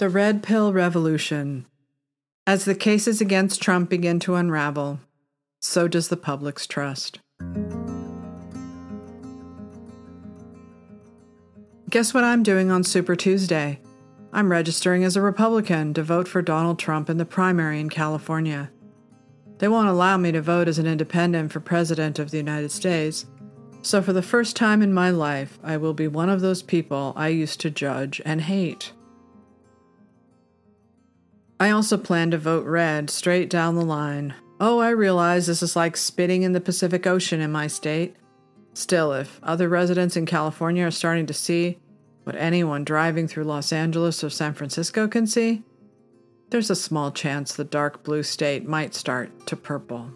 The Red Pill Revolution. As the cases against Trump begin to unravel, so does the public's trust. Guess what I'm doing on Super Tuesday? I'm registering as a Republican to vote for Donald Trump in the primary in California. They won't allow me to vote as an independent for President of the United States, so for the first time in my life, I will be one of those people I used to judge and hate. I also plan to vote red straight down the line. Oh, I realize this is like spitting in the Pacific Ocean in my state. Still, if other residents in California are starting to see what anyone driving through Los Angeles or San Francisco can see, there's a small chance the dark blue state might start to purple.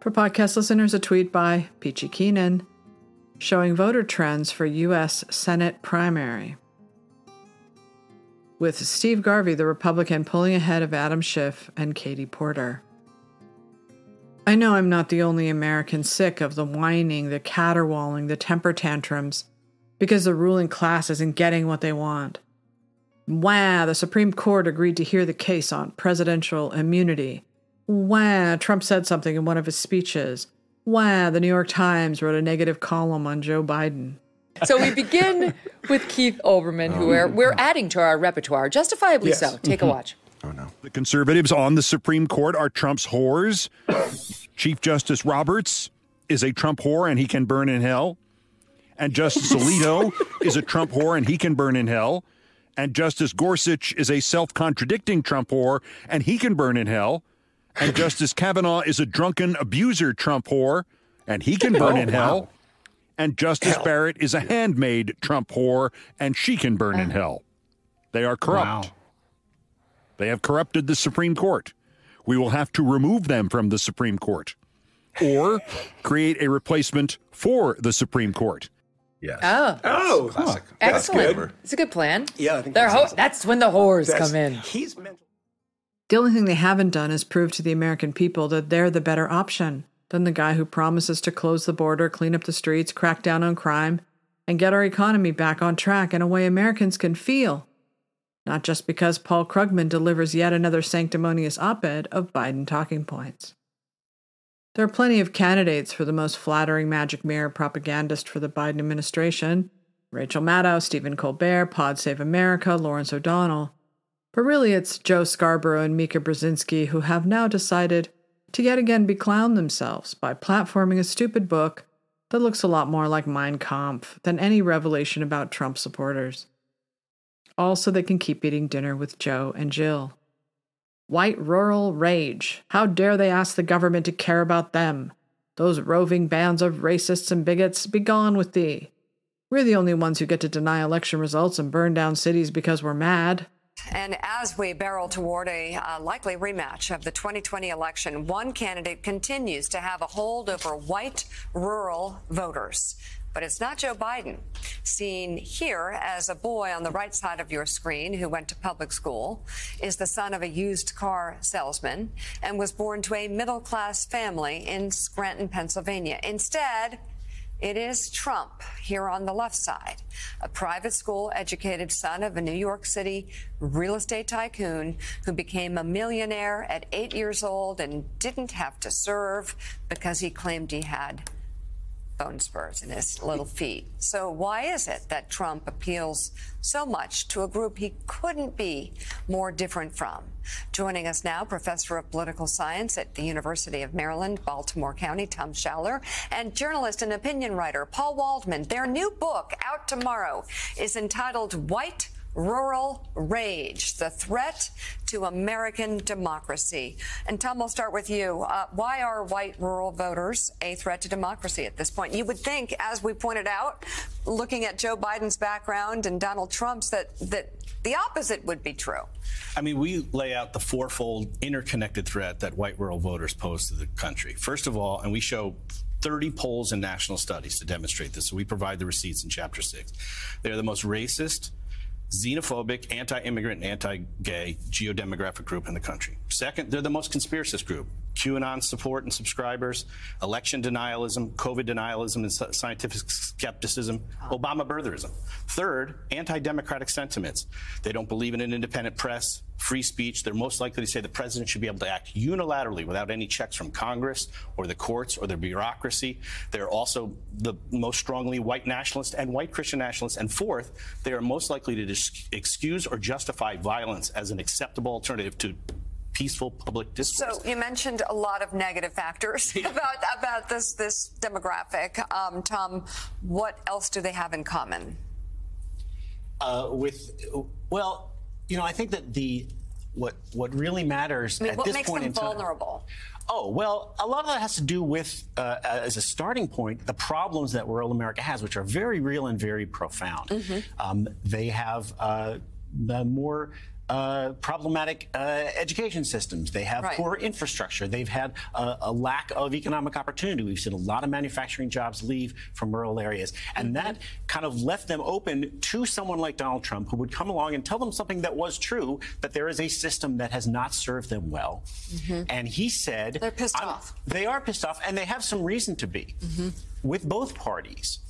For podcast listeners, a tweet by Peachy Keenan showing voter trends for U.S. Senate primary with Steve Garvey, the Republican, pulling ahead of Adam Schiff and Katie Porter. I know I'm not the only American sick of the whining, the caterwauling, the temper tantrums, because the ruling class isn't getting what they want. Wow, the Supreme Court agreed to hear the case on presidential immunity. Wow, Trump said something in one of his speeches. Wow, the New York Times wrote a negative column on Joe Biden. So we begin with Keith Olbermann, who we're, we're adding to our repertoire, justifiably Yes. so. Take a mm-hmm. watch. Oh no. The conservatives on the Supreme Court are Trump's whores. Chief Justice Roberts is a Trump whore and he can burn in hell. And Justice Alito is a Trump whore and he can burn in hell. And Justice Gorsuch is a self contradicting Trump whore and he can burn in hell. And Justice Kavanaugh is a drunken abuser Trump whore and he can burn Oh, in wow. hell. And Justice Barrett is a handmaid Trump whore and she can burn in oh. hell. They are corrupt. Wow. They have corrupted the Supreme Court. We will have to remove them from the Supreme Court or create a replacement for the Supreme Court. Yes. Oh, Oh, classic. That's excellent. good. It's a good plan. Yeah, I think They're that's ho- awesome. that's when the whores That's- come in. He's mental. The only thing they haven't done is prove to the American people that they're the better option than the guy who promises to close the border, clean up the streets, crack down on crime, and get our economy back on track in a way Americans can feel. Not just because Paul Krugman delivers yet another sanctimonious op ed of Biden talking points. There are plenty of candidates for the most flattering magic mirror propagandist for the Biden administration Rachel Maddow, Stephen Colbert, Pod Save America, Lawrence O'Donnell. But really, it's Joe Scarborough and Mika Brzezinski who have now decided to yet again beclown themselves by platforming a stupid book that looks a lot more like Mein Kampf than any revelation about Trump supporters. All so they can keep eating dinner with Joe and Jill. White rural rage. How dare they ask the government to care about them? Those roving bands of racists and bigots, be gone with thee. We're the only ones who get to deny election results and burn down cities because we're mad. And as we barrel toward a uh, likely rematch of the 2020 election, one candidate continues to have a hold over white rural voters. But it's not Joe Biden, seen here as a boy on the right side of your screen who went to public school, is the son of a used car salesman, and was born to a middle class family in Scranton, Pennsylvania. Instead, it is Trump here on the left side, a private school educated son of a New York City real estate tycoon who became a millionaire at eight years old and didn't have to serve because he claimed he had bone spurs in his little feet. So, why is it that Trump appeals so much to a group he couldn't be more different from? Joining us now, professor of political science at the University of Maryland, Baltimore County, Tom Schaller, and journalist and opinion writer Paul Waldman. Their new book, out tomorrow, is entitled White Rural Rage, the threat to American democracy. And Tom, I'll start with you. Uh, why are white rural voters a threat to democracy at this point? You would think, as we pointed out, looking at Joe Biden's background and Donald Trump's, that, that the opposite would be true. I mean, we lay out the fourfold interconnected threat that white rural voters pose to the country. First of all, and we show 30 polls and national studies to demonstrate this, so we provide the receipts in Chapter 6. They're the most racist, xenophobic, anti immigrant, anti gay geodemographic group in the country. Second, they're the most conspiracist group. QAnon support and subscribers, election denialism, COVID denialism and scientific skepticism, oh. Obama birtherism. Third, anti democratic sentiments. They don't believe in an independent press, free speech. They're most likely to say the president should be able to act unilaterally without any checks from Congress or the courts or the bureaucracy. They're also the most strongly white nationalist and white Christian nationalists. And fourth, they are most likely to excuse or justify violence as an acceptable alternative to peaceful public discourse. So you mentioned a lot of negative factors yeah. about about this this demographic. Um, Tom, what else do they have in common? Uh, with well, you know, I think that the what what really matters I mean, at what this makes point them in time. vulnerable? Oh, well, a lot of that has to do with, uh, as a starting point, the problems that rural America has, which are very real and very profound. Mm-hmm. Um, they have uh, more uh, problematic uh, education systems. They have right. poor infrastructure. They've had a, a, lack of economic opportunity. We've seen a lot of manufacturing jobs leave from rural areas. And mm-hmm. that kind of left them open to someone like Donald Trump who would come along and tell them something that was true, that there is a system that has not served them well. Mm-hmm. And he said. They're pissed off. They are pissed off, and they have some reason to be mm-hmm. with both parties.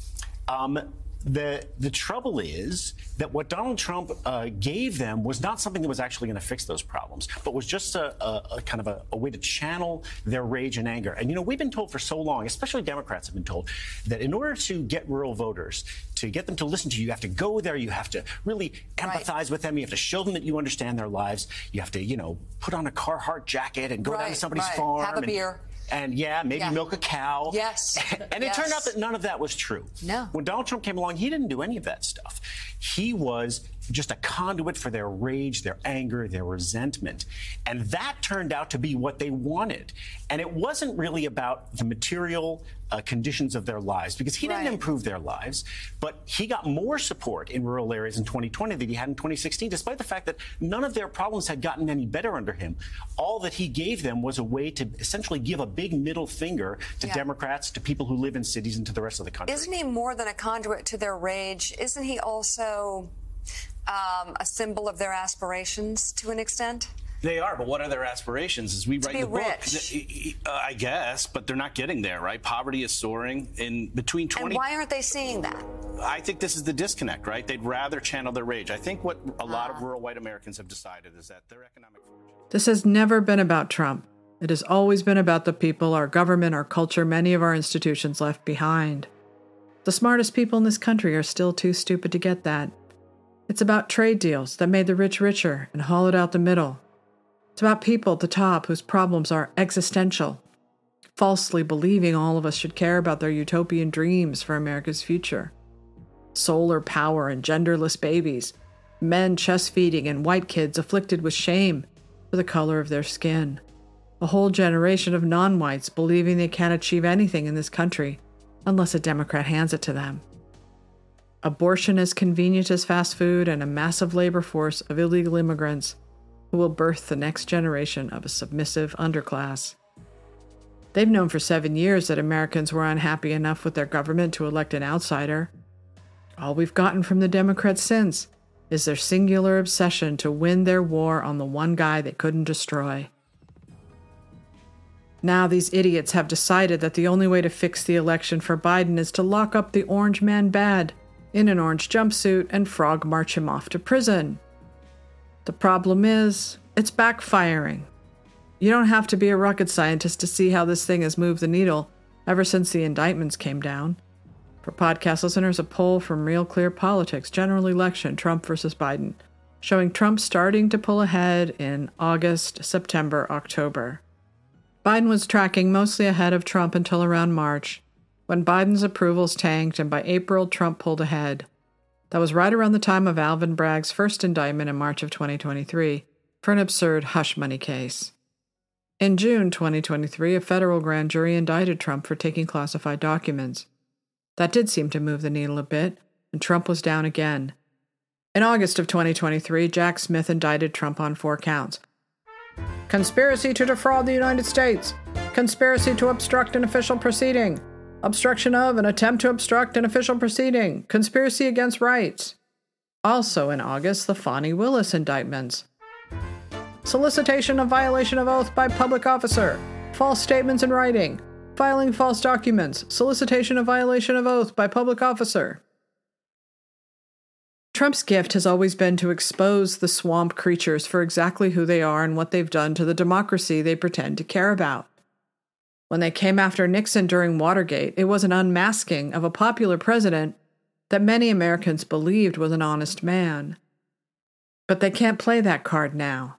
Um, the the trouble is that what Donald Trump uh, gave them was not something that was actually going to fix those problems, but was just a, a, a kind of a, a, way to channel their rage and anger. And you know, we've been told for so long, especially Democrats have been told, that in order to get rural voters, to get them to listen to you, you have to go there, you have to really empathize right. with them, you have to show them that you understand their lives, you have to, you know, put on a Carhartt jacket and go right, down to somebody's right. farm. Have a beer and yeah, maybe yeah. milk a cow. Yes. And yes. it turned out that none of that was true. No. When Donald Trump came along, he didn't do any of that stuff. He was just a conduit for their rage, their anger, their resentment. And that turned out to be what they wanted. And it wasn't really about the material uh, conditions of their lives because he didn't improve their lives, but he got more support in rural areas in 2020 than he had in 2016, despite the fact that none of their problems had gotten any better under him. All that he gave them was a way to essentially give a big middle finger to yeah. Democrats, to people who live in cities, and to the rest of the country. Isn't he more than a conduit to their rage? Isn't he also um, a symbol of their aspirations to an extent? They are, but what are their aspirations? As we to write the rich. book, uh, I guess, but they're not getting there, right? Poverty is soaring in between 20. 20- and why aren't they seeing that? I think this is the disconnect, right? They'd rather channel their rage. I think what a lot of ah. rural white Americans have decided is that their economic fortune. This has never been about Trump. It has always been about the people, our government, our culture, many of our institutions left behind. The smartest people in this country are still too stupid to get that. It's about trade deals that made the rich richer and hollowed out the middle. It's about people at the top whose problems are existential, falsely believing all of us should care about their utopian dreams for America's future. Solar power and genderless babies, men chest feeding and white kids afflicted with shame for the color of their skin. A whole generation of non whites believing they can't achieve anything in this country unless a Democrat hands it to them abortion as convenient as fast food, and a massive labor force of illegal immigrants who will birth the next generation of a submissive underclass. They've known for seven years that Americans were unhappy enough with their government to elect an outsider. All we've gotten from the Democrats since is their singular obsession to win their war on the one guy they couldn't destroy. Now, these idiots have decided that the only way to fix the election for Biden is to lock up the orange man bad in an orange jumpsuit and frog march him off to prison. The problem is, it's backfiring. You don't have to be a rocket scientist to see how this thing has moved the needle ever since the indictments came down. For podcast listeners, a poll from Real Clear Politics, general election, Trump versus Biden, showing Trump starting to pull ahead in August, September, October. Biden was tracking mostly ahead of Trump until around March, when Biden's approvals tanked and by April, Trump pulled ahead. That was right around the time of Alvin Bragg's first indictment in March of 2023 for an absurd hush money case. In June 2023, a federal grand jury indicted Trump for taking classified documents. That did seem to move the needle a bit, and Trump was down again. In August of 2023, Jack Smith indicted Trump on four counts conspiracy to defraud the United States, conspiracy to obstruct an official proceeding, obstruction of an attempt to obstruct an official proceeding, conspiracy against rights. Also in August, the Fani Willis indictments. Solicitation of violation of oath by public officer, false statements in writing, filing false documents, solicitation of violation of oath by public officer. Trump's gift has always been to expose the swamp creatures for exactly who they are and what they've done to the democracy they pretend to care about. When they came after Nixon during Watergate, it was an unmasking of a popular president that many Americans believed was an honest man. But they can't play that card now.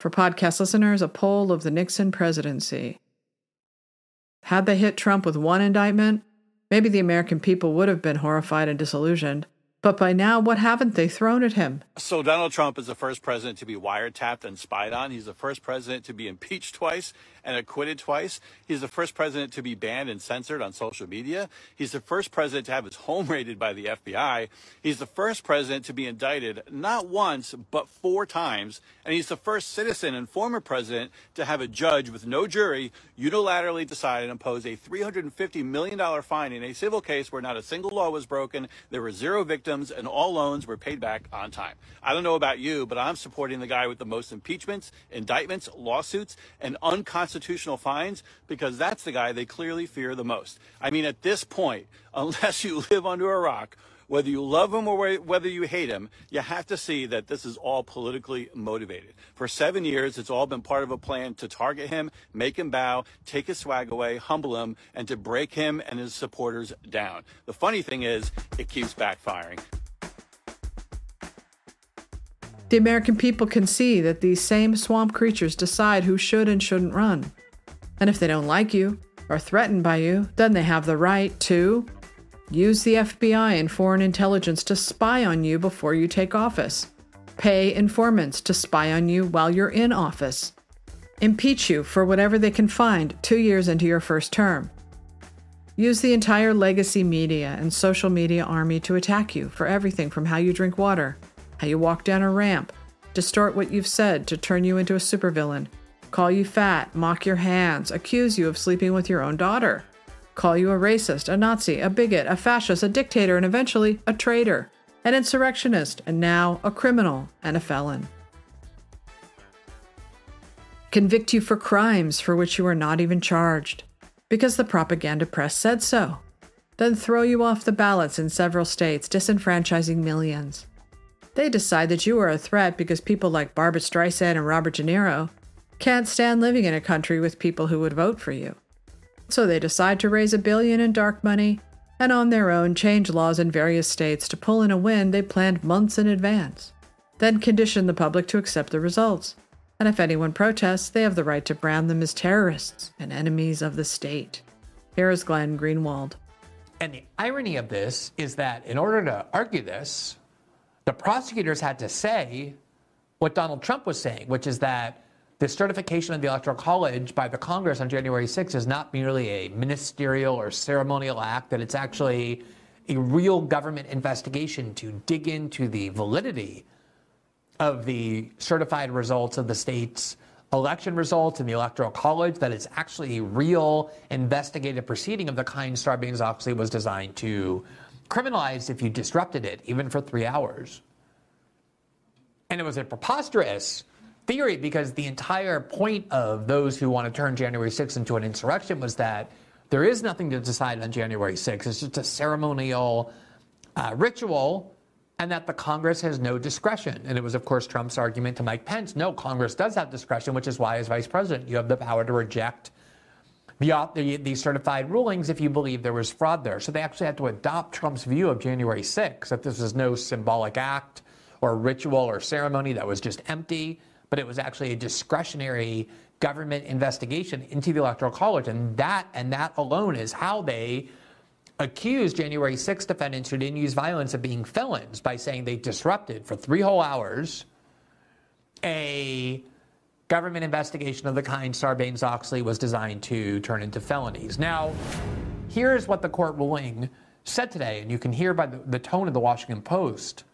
For podcast listeners, a poll of the Nixon presidency. Had they hit Trump with one indictment, maybe the American people would have been horrified and disillusioned. But by now, what haven't they thrown at him? So, Donald Trump is the first president to be wiretapped and spied on. He's the first president to be impeached twice and acquitted twice. He's the first president to be banned and censored on social media. He's the first president to have his home raided by the FBI. He's the first president to be indicted not once, but four times. And he's the first citizen and former president to have a judge with no jury unilaterally decide and impose a $350 million fine in a civil case where not a single law was broken, there were zero victims, and all loans were paid back on time. I don't know about you, but I'm supporting the guy with the most impeachments, indictments, lawsuits, and unconstitutional constitutional fines because that's the guy they clearly fear the most. I mean, at this point, unless you live under a rock, whether you love him or whether you hate him, you have to see that this is all politically motivated. For seven years, it's all been part of a plan to target him, make him bow, take his swag away, humble him, and to break him and his supporters down. The funny thing is, it keeps backfiring. The American people can see that these same swamp creatures decide who should and shouldn't run. And if they don't like you, or threatened by you, then they have the right to use the FBI and foreign intelligence to spy on you before you take office, pay informants to spy on you while you're in office, impeach you for whatever they can find two years into your first term, use the entire legacy media and social media army to attack you for everything from how you drink water how you walk down a ramp, distort what you've said to turn you into a supervillain, call you fat, mock your hands, accuse you of sleeping with your own daughter, call you a racist, a Nazi, a bigot, a fascist, a dictator, and eventually a traitor, an insurrectionist, and now a criminal and a felon. Convict you for crimes for which you are not even charged, because the propaganda press said so. Then throw you off the ballots in several states, disenfranchising millions. They decide that you are a threat because people like Barbra Streisand and Robert De Niro can't stand living in a country with people who would vote for you. So they decide to raise a billion in dark money and on their own change laws in various states to pull in a win they planned months in advance, then condition the public to accept the results. And if anyone protests, they have the right to brand them as terrorists and enemies of the state. Here is Glenn Greenwald. And the irony of this is that in order to argue this, the prosecutors had to say what Donald Trump was saying, which is that the certification of the Electoral College by the Congress on January 6th is not merely a ministerial or ceremonial act, that it's actually a real government investigation to dig into the validity of the certified results of the state's election results in the Electoral College, that it's actually a real investigative proceeding of the kind Sarbanes Oxley was designed to criminalized if you disrupted it, even for three hours. And it was a preposterous theory because the entire point of those who want to turn January 6th into an insurrection was that there is nothing to decide on January 6th. It's just a ceremonial uh, ritual, and that the Congress has no discretion. And it was, of course, Trump's argument to Mike Pence no, Congress does have discretion, which is why, as vice president, you have the power to reject the, the, the, certified rulings if you believe there was fraud there. So they actually had to adopt Trump's view of January 6th, that this was no symbolic act or ritual or ceremony that was just empty, but it was actually a discretionary government investigation into the Electoral College. And that and that alone is how they accused January 6 defendants who didn't use violence of being felons by saying they disrupted for three whole hours a government investigation of the kind Sarbanes Oxley was designed to turn into felonies. Now, here's what the court ruling said today, and you can hear by the, the tone of the Washington Post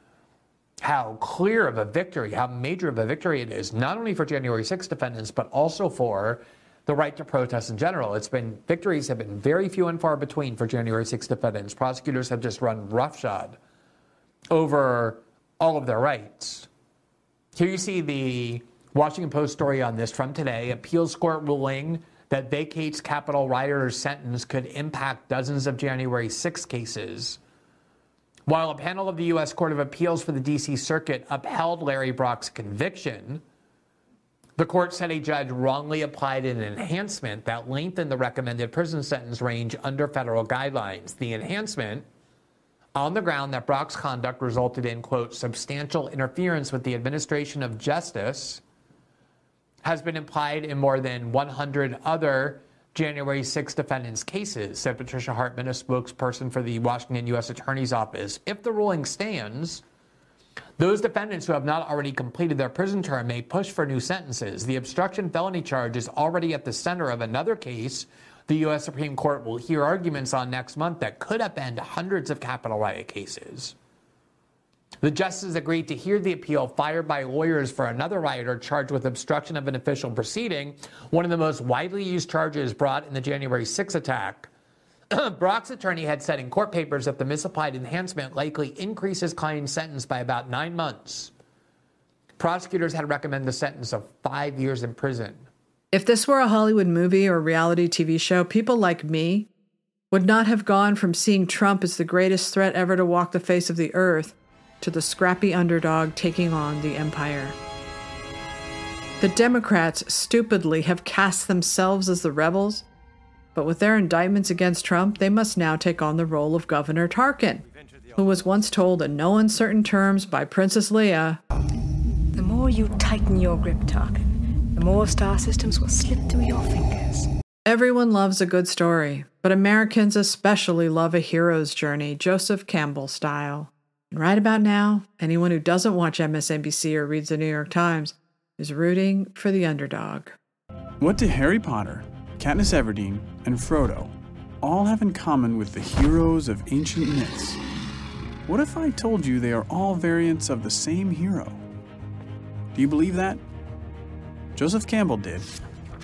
how clear of a victory, how major of a victory it is, not only for January 6 defendants, but also for the right to protest in general. It's been victories have been very few and far between for January 6 defendants. Prosecutors have just run roughshod over all of their rights. Here you see the Washington Post story on this from today. Appeals court ruling that vacates Capitol rioters' sentence could impact dozens of January 6 cases. While a panel of the U.S. Court of Appeals for the D.C. Circuit upheld Larry Brock's conviction, the court said a judge wrongly applied an enhancement that lengthened the recommended prison sentence range under federal guidelines. The enhancement, on the ground that Brock's conduct resulted in, quote, substantial interference with the administration of justice, has been applied in more than 100 other January 6 defendants' cases, said Patricia Hartman, a spokesperson for the Washington U.S. Attorney's Office. If the ruling stands, those defendants who have not already completed their prison term may push for new sentences. The obstruction felony charge is already at the center of another case the U.S. Supreme Court will hear arguments on next month that could upend hundreds of Capitol riot cases. The justices agreed to hear the appeal fired by lawyers for another rioter charged with obstruction of an official proceeding, one of the most widely used charges brought in the January 6 attack. Brock's attorney had said in court papers that the misapplied enhancement likely increased his client's sentence by about nine months. Prosecutors had recommended a sentence of five years in prison. If this were a Hollywood movie or reality TV show, people like me would not have gone from seeing Trump as the greatest threat ever to walk the face of the earth to the scrappy underdog taking on the empire. The Democrats stupidly have cast themselves as the rebels, but with their indictments against Trump, they must now take on the role of Governor Tarkin, who was once told in no uncertain terms by Princess Leia The more you tighten your grip, Tarkin, the more star systems will slip through your fingers. Everyone loves a good story, but Americans especially love a hero's journey, Joseph Campbell style. And right about now, anyone who doesn't watch MSNBC or reads the New York Times is rooting for the underdog. What do Harry Potter, Katniss Everdeen, and Frodo all have in common with the heroes of ancient myths? What if I told you they are all variants of the same hero? Do you believe that? Joseph Campbell did.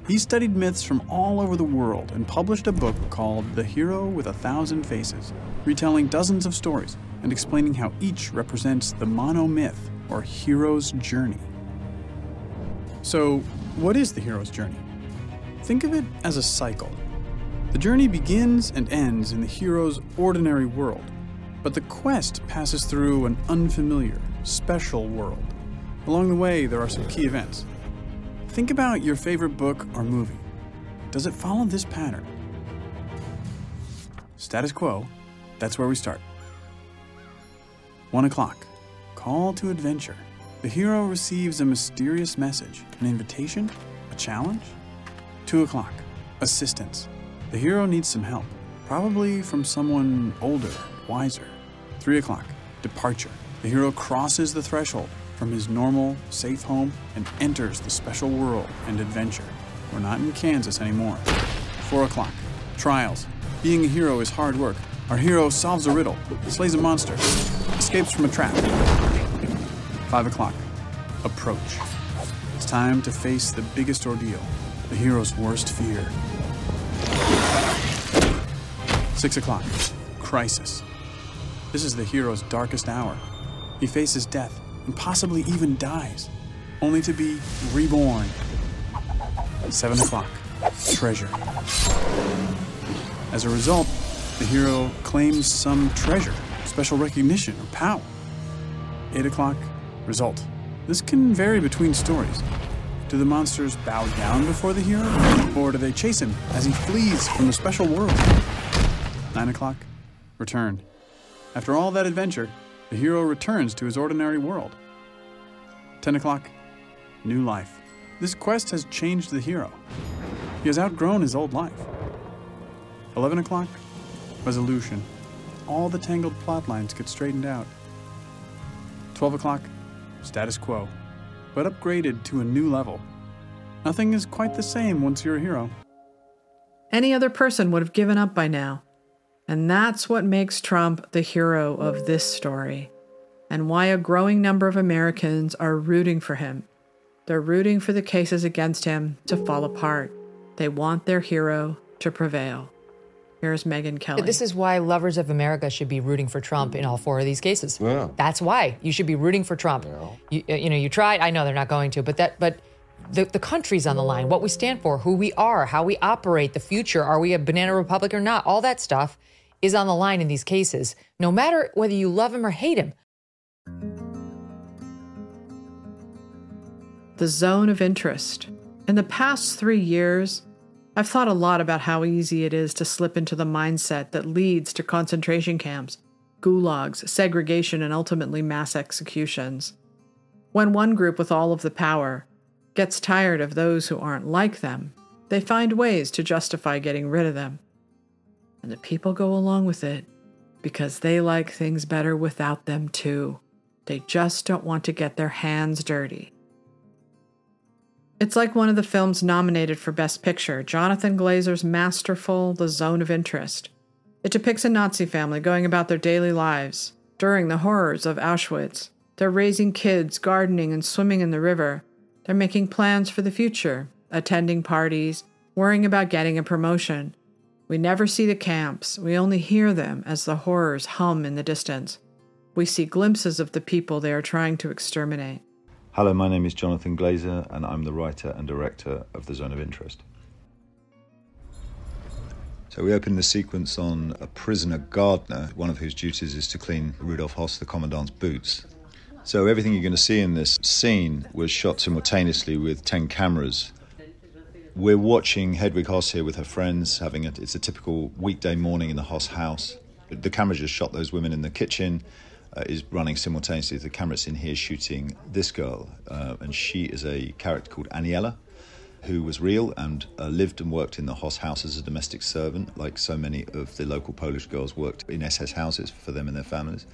He studied myths from all over the world and published a book called The Hero with a Thousand Faces, retelling dozens of stories and explaining how each represents the monomyth or hero's journey. So, what is the hero's journey? Think of it as a cycle. The journey begins and ends in the hero's ordinary world, but the quest passes through an unfamiliar, special world. Along the way, there are some key events. Think about your favorite book or movie. Does it follow this pattern? Status quo, that's where we start. 1 o'clock. Call to adventure. The hero receives a mysterious message, an invitation, a challenge. 2 o'clock. Assistance. The hero needs some help, probably from someone older, wiser. 3 o'clock. Departure. The hero crosses the threshold from his normal, safe home and enters the special world and adventure. We're not in Kansas anymore. 4 o'clock. Trials. Being a hero is hard work. Our hero solves a riddle, slays a monster, escapes from a trap. 5 o'clock. Approach. It's time to face the biggest ordeal, the hero's worst fear. 6 o'clock. Crisis. This is the hero's darkest hour. He faces death and possibly even dies, only to be reborn. 7 o'clock. Treasure. As a result, the hero claims some treasure, special recognition, or power. 8 o'clock. Result. This can vary between stories. Do the monsters bow down before the hero, or do they chase him as he flees from the special world? 9 o'clock. Return. After all that adventure, the hero returns to his ordinary world. 10 o'clock. New life. This quest has changed the hero. He has outgrown his old life. 11 o'clock. Resolution. All the tangled plot lines get straightened out. 12 o'clock. Status quo, but upgraded to a new level. Nothing is quite the same once you're a hero. Any other person would have given up by now. And that's what makes Trump the hero of this story, and why a growing number of Americans are rooting for him. They're rooting for the cases against him to fall apart. They want their hero to prevail. Here's Megyn Kelly. This is why lovers of America should be rooting for Trump in all four of these cases. Yeah. That's why you should be rooting for Trump. You, uh, you know, you tried. I know they're not going to, but that, but the, the country's on the line, what we stand for, who we are, how we operate, the future. Are we a banana republic or not? All that stuff is on the line in these cases, no matter whether you love him or hate him. The zone of interest. In the past three years, I've thought a lot about how easy it is to slip into the mindset that leads to concentration camps, gulags, segregation, and ultimately mass executions. When one group with all of the power gets tired of those who aren't like them, they find ways to justify getting rid of them. And the people go along with it because they like things better without them, too. They just don't want to get their hands dirty. It's like one of the films nominated for Best Picture, Jonathan Glazer's masterful The Zone of Interest. It depicts a Nazi family going about their daily lives during the horrors of Auschwitz. They're raising kids, gardening, and swimming in the river. They're making plans for the future, attending parties, worrying about getting a promotion. We never see the camps, we only hear them as the horrors hum in the distance. We see glimpses of the people they are trying to exterminate. Hello, my name is Jonathan Glazer, and I'm the writer and director of The Zone of Interest. So we open the sequence on a prisoner gardener, one of whose duties is to clean Rudolf Höss, the commandant's boots. So everything you're going to see in this scene was shot simultaneously with 10 cameras. We're watching Hedwig Höss here with her friends, having a, it's a typical weekday morning in the Höss house. The camera just shot those women in the kitchen, uh, is running simultaneously. The camera camera's in here shooting this girl, uh, and she is a character called Aniela, who was real and uh, lived and worked in the Höss house as a domestic servant, like so many of the local Polish girls worked in SS houses for them and their families.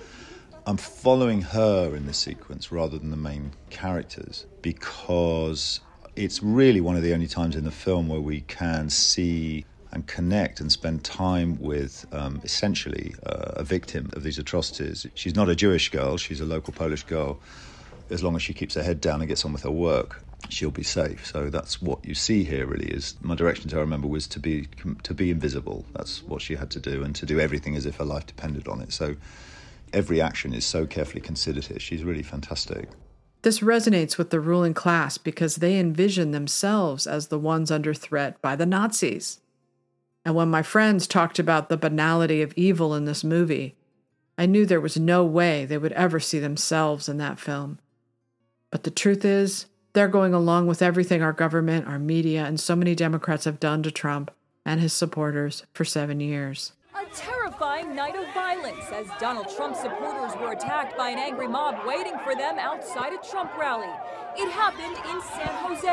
I'm following her in this sequence rather than the main characters because it's really one of the only times in the film where we can see and connect and spend time with um, essentially uh, a victim of these atrocities. She's not a Jewish girl, she's a local Polish girl. As long as she keeps her head down and gets on with her work, she'll be safe. So that's what you see here. Really, is my direction to her. Remember was to be to be invisible. That's what she had to do, and to do everything as if her life depended on it. So every action is so carefully considered here. She's really fantastic. This resonates with the ruling class because they envision themselves as the ones under threat by the Nazis. And when my friends talked about the banality of evil in this movie, I knew there was no way they would ever see themselves in that film. But the truth is, they're going along with everything our government, our media, and so many Democrats have done to Trump and his supporters for seven years. A terrifying night of violence as Donald Trump supporters were attacked by an angry mob waiting for them outside a Trump rally. It happened in San Jose.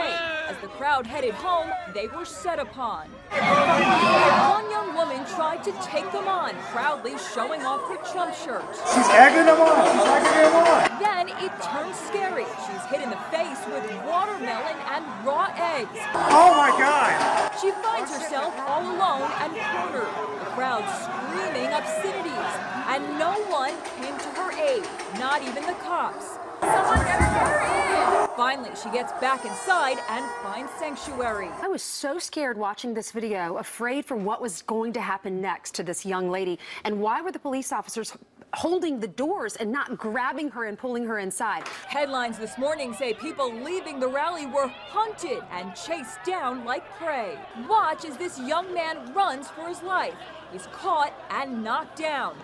As the crowd headed home, they were set upon. One young woman tried to take them on, proudly showing off her Trump shirt. She's egging them on. She's egging them on. Then it turns scary. She's hit in the face with watermelon and raw eggs. Oh my God! She finds herself all alone and cornered. The crowd screaming obscenities, and no one came to her aid, not even the cops. Someone get her in! Finally, she gets back inside and finds sanctuary. I was so scared watching this video, afraid for what was going to happen next to this young lady. And why were the police officers holding the doors and not grabbing her and pulling her inside? Headlines this morning say people leaving the rally were hunted and chased down like prey. Watch as this young man runs for his life. He's caught and knocked down.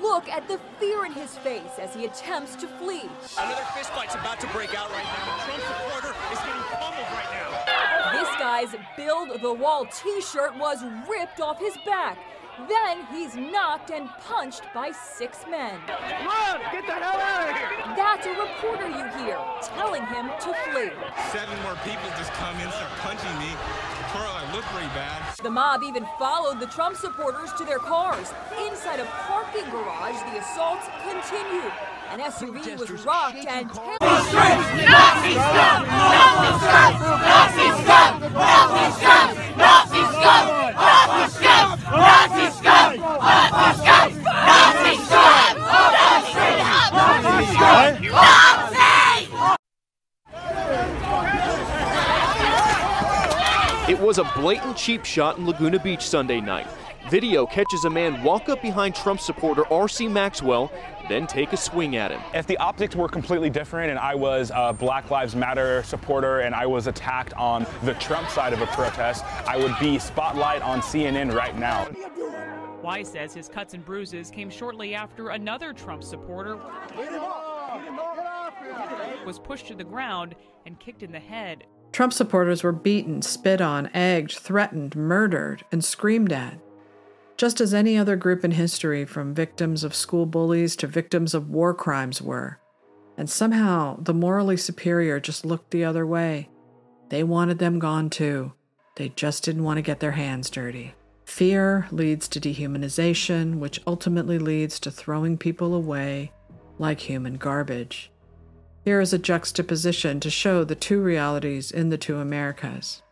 Look at the fear in his face as he attempts to flee. Another fistfight's about to break out right now. A Trump supporter is getting pummeled right now. This guy's Build the Wall t shirt was ripped off his back. Then he's knocked and punched by six men. Run! Get the hell out of here! That's a reporter you hear telling him to flee. Seven more people just come in and start punching me. Carl, look pretty bad. The mob even followed the Trump supporters to their cars. Inside a parking garage, the assaults continued. An SUV was rocked and Nazi scum! Nazi scum! Nazi scum! Nazi scum! Nazi scum! Nazi scum! Nazi scum! Nazi scum! Nazi scum! Nazi scum! Nazi! It was a blatant cheap shot in Laguna Beach Sunday night. Video catches a man walk up behind Trump supporter R.C. Maxwell, then take a swing at him. If the optics were completely different and I was a Black Lives Matter supporter and I was attacked on the Trump side of a protest, I would be spotlight on CNN right now. Wise says his cuts and bruises came shortly after another Trump supporter was pushed to the ground and kicked in the head. Trump supporters were beaten, spit on, egged, threatened, murdered, and screamed at. Just as any other group in history, from victims of school bullies to victims of war crimes, were. And somehow the morally superior just looked the other way. They wanted them gone too. They just didn't want to get their hands dirty. Fear leads to dehumanization, which ultimately leads to throwing people away like human garbage. Here is a juxtaposition to show the two realities in the two Americas.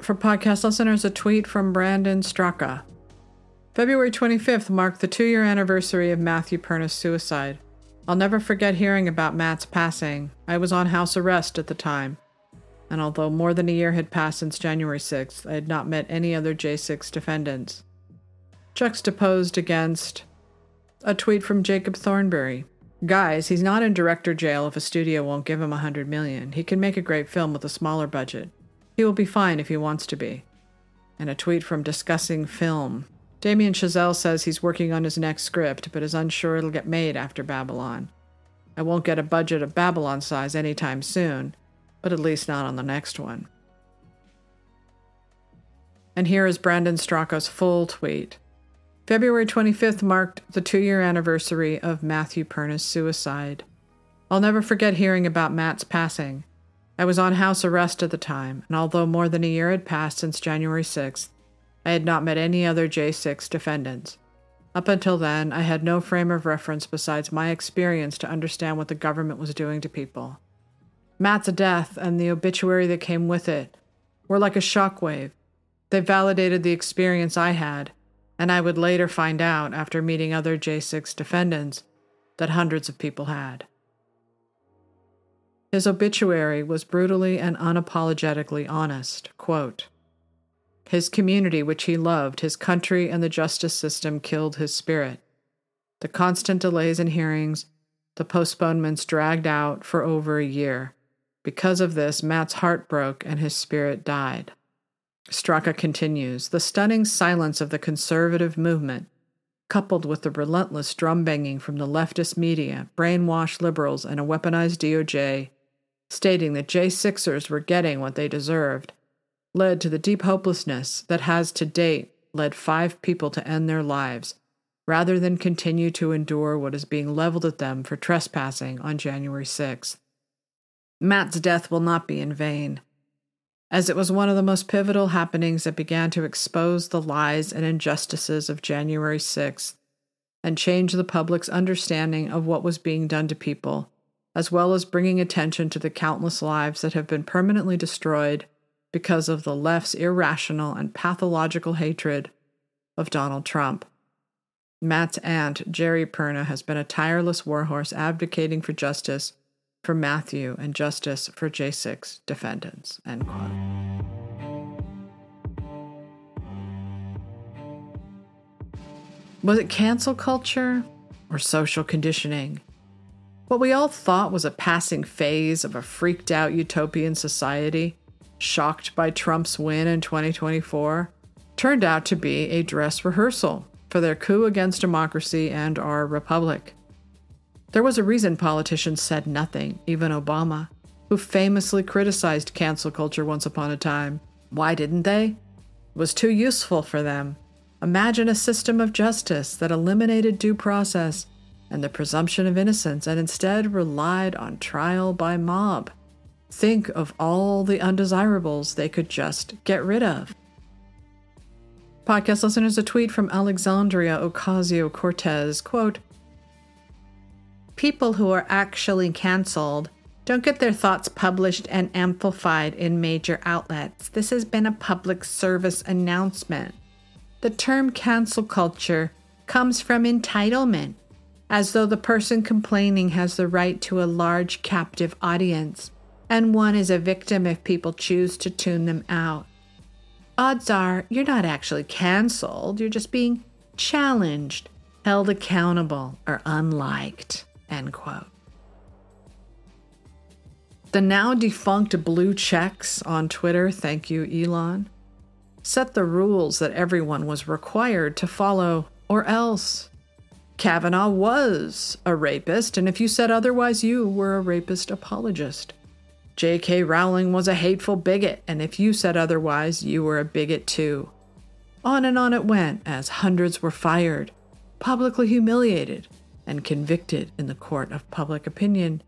For podcast listeners, a tweet from Brandon Straka. February 25th marked the two year anniversary of Matthew Perna's suicide. I'll never forget hearing about Matt's passing. I was on house arrest at the time and although more than a year had passed since January 6th, I had not met any other J6 defendants. Juxtaposed against a tweet from Jacob Thornberry. Guys, he's not in director jail if a studio won't give him a hundred million. He can make a great film with a smaller budget. He will be fine if he wants to be. And a tweet from Discussing Film. Damien Chazelle says he's working on his next script, but is unsure it'll get made after Babylon. I won't get a budget of Babylon size anytime soon, but at least not on the next one. And here is Brandon Straka's full tweet. February 25th marked the two year anniversary of Matthew Perna's suicide. I'll never forget hearing about Matt's passing. I was on house arrest at the time, and although more than a year had passed since January 6th, I had not met any other J6 defendants. Up until then, I had no frame of reference besides my experience to understand what the government was doing to people. Matt's death and the obituary that came with it were like a shockwave. They validated the experience I had, and I would later find out after meeting other J6 defendants that hundreds of people had. His obituary was brutally and unapologetically honest. Quote, his community, which he loved, his country, and the justice system killed his spirit. The constant delays in hearings, the postponements dragged out for over a year. Because of this, Matt's heart broke and his spirit died. Straka continues The stunning silence of the conservative movement, coupled with the relentless drum banging from the leftist media, brainwashed liberals, and a weaponized DOJ, stating that J6ers were getting what they deserved, led to the deep hopelessness that has to date led five people to end their lives rather than continue to endure what is being leveled at them for trespassing on January 6th. Matt's death will not be in vain, as it was one of the most pivotal happenings that began to expose the lies and injustices of January 6th and change the public's understanding of what was being done to people, as well as bringing attention to the countless lives that have been permanently destroyed because of the left's irrational and pathological hatred of Donald Trump. Matt's aunt, Geri Perna, has been a tireless warhorse advocating for justice for Matthew and justice for J6 defendants. End quote. Was it cancel culture or social conditioning? What we all thought was a passing phase of a freaked out utopian society, shocked by Trump's win in 2024, turned out to be a dress rehearsal for their coup against democracy and our republic. There was a reason politicians said nothing, even Obama, who famously criticized cancel culture once upon a time. Why didn't they? It was too useful for them. Imagine a system of justice that eliminated due process and the presumption of innocence and instead relied on trial by mob. Think of all the undesirables they could just get rid of. Podcast listeners, a tweet from Alexandria Ocasio Cortez quote, people who are actually canceled don't get their thoughts published and amplified in major outlets. This has been a public service announcement. The term cancel culture comes from entitlement, as though the person complaining has the right to a large captive audience, and one is a victim if people choose to tune them out. odds are you're not actually canceled, you're just being challenged, held accountable, or unliked. End quote. The now defunct blue checks on Twitter, thank you, Elon, set the rules that everyone was required to follow, or else. Kavanaugh was a rapist, and if you said otherwise, you were a rapist apologist. J.K. Rowling was a hateful bigot, and if you said otherwise, you were a bigot too. On and on it went as hundreds were fired, publicly humiliated, and convicted in the court of public opinion.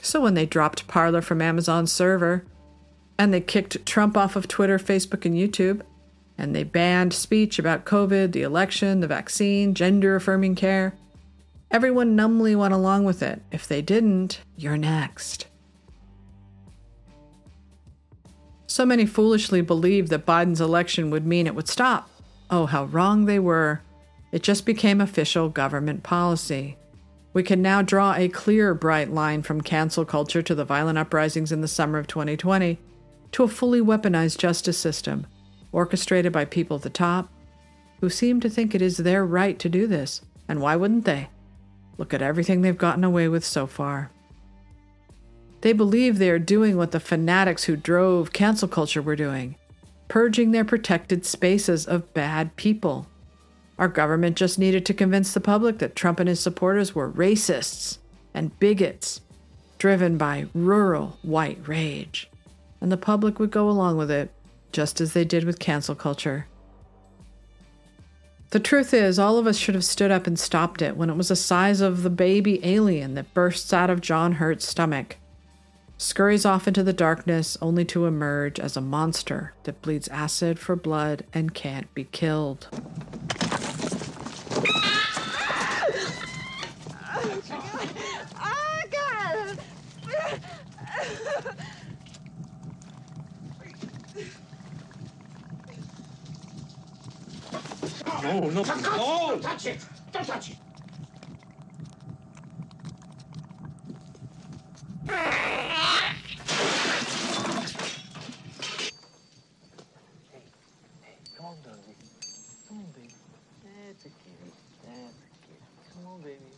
So when they dropped Parler from Amazon's server, and they kicked Trump off of Twitter, Facebook, and YouTube, and they banned speech about COVID, the election, the vaccine, gender affirming care, everyone numbly went along with it. If they didn't, you're next. So many foolishly believed that Biden's election would mean it would stop. Oh, how wrong they were. It just became official government policy. We can now draw a clear, bright line from cancel culture to the violent uprisings in the summer of 2020 to a fully weaponized justice system, orchestrated by people at the top who seem to think it is their right to do this. And why wouldn't they? Look at everything they've gotten away with so far. They believe they are doing what the fanatics who drove cancel culture were doing purging their protected spaces of bad people. Our government just needed to convince the public that Trump and his supporters were racists and bigots, driven by rural white rage. And the public would go along with it, just as they did with cancel culture. The truth is, all of us should have stood up and stopped it when it was the size of the baby alien that bursts out of John Hurt's stomach scurries off into the darkness only to emerge as a monster that bleeds acid for blood and can't be killed. Oh, no, no, no! Don't touch it! Don't touch it! Come on, Dundee. Come on, baby. That's a kitty. That's a kitty. Come on, baby.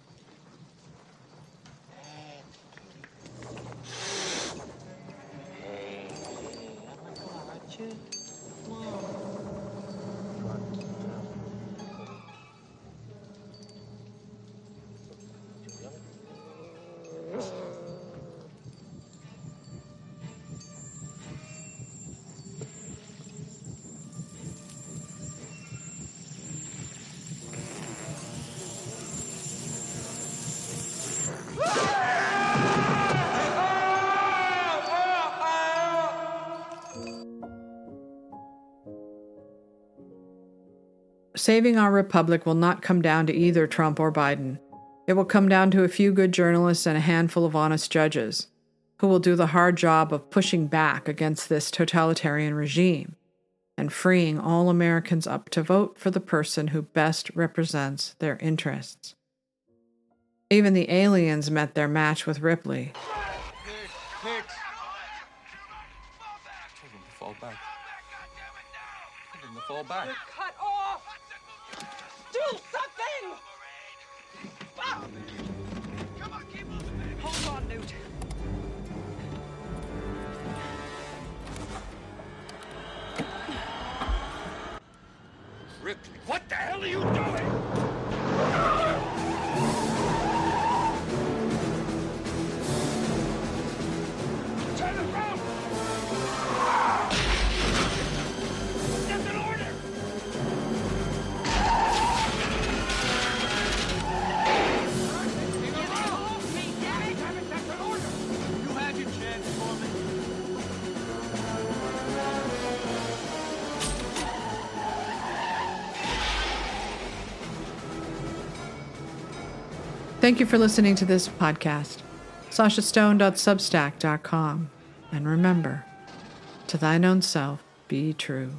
Saving our republic will not come down to either Trump or Biden. It will come down to a few good journalists and a handful of honest judges who will do the hard job of pushing back against this totalitarian regime and freeing all Americans up to vote for the person who best represents their interests. Even the aliens met their match with Ripley. Hicks. Tell them to fall back. Tell them to fall back. Cut off! Do On, Ripley, what the hell are you Thank you for listening to this podcast. sashastone.substack.com. And remember, to thine own self be true.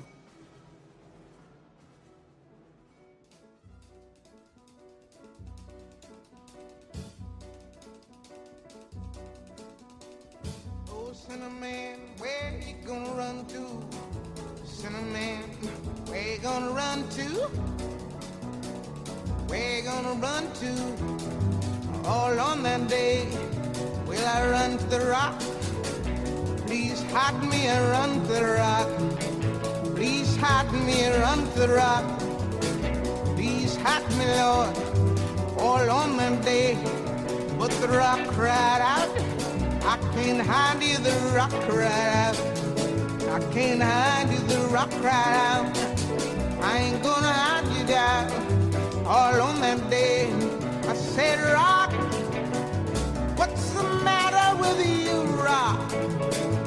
Hide me run the rock. Please hide me, Lord, all on that day. But the rock cried out, I can't hide you, the rock cried out. I can't hide you, the rock cried out. I ain't gonna hide you down all on that day. I said, Rock, what's the matter with you, Rock?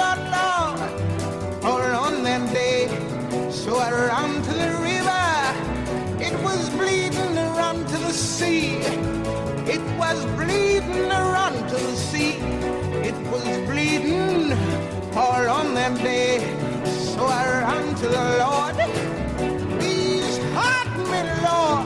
Lord, Lord, all on that day. So I ran to the river. It was bleeding run to the sea. It was bleeding to to the sea. It was bleeding all on that day. So I ran to the Lord. Please hide me, Lord.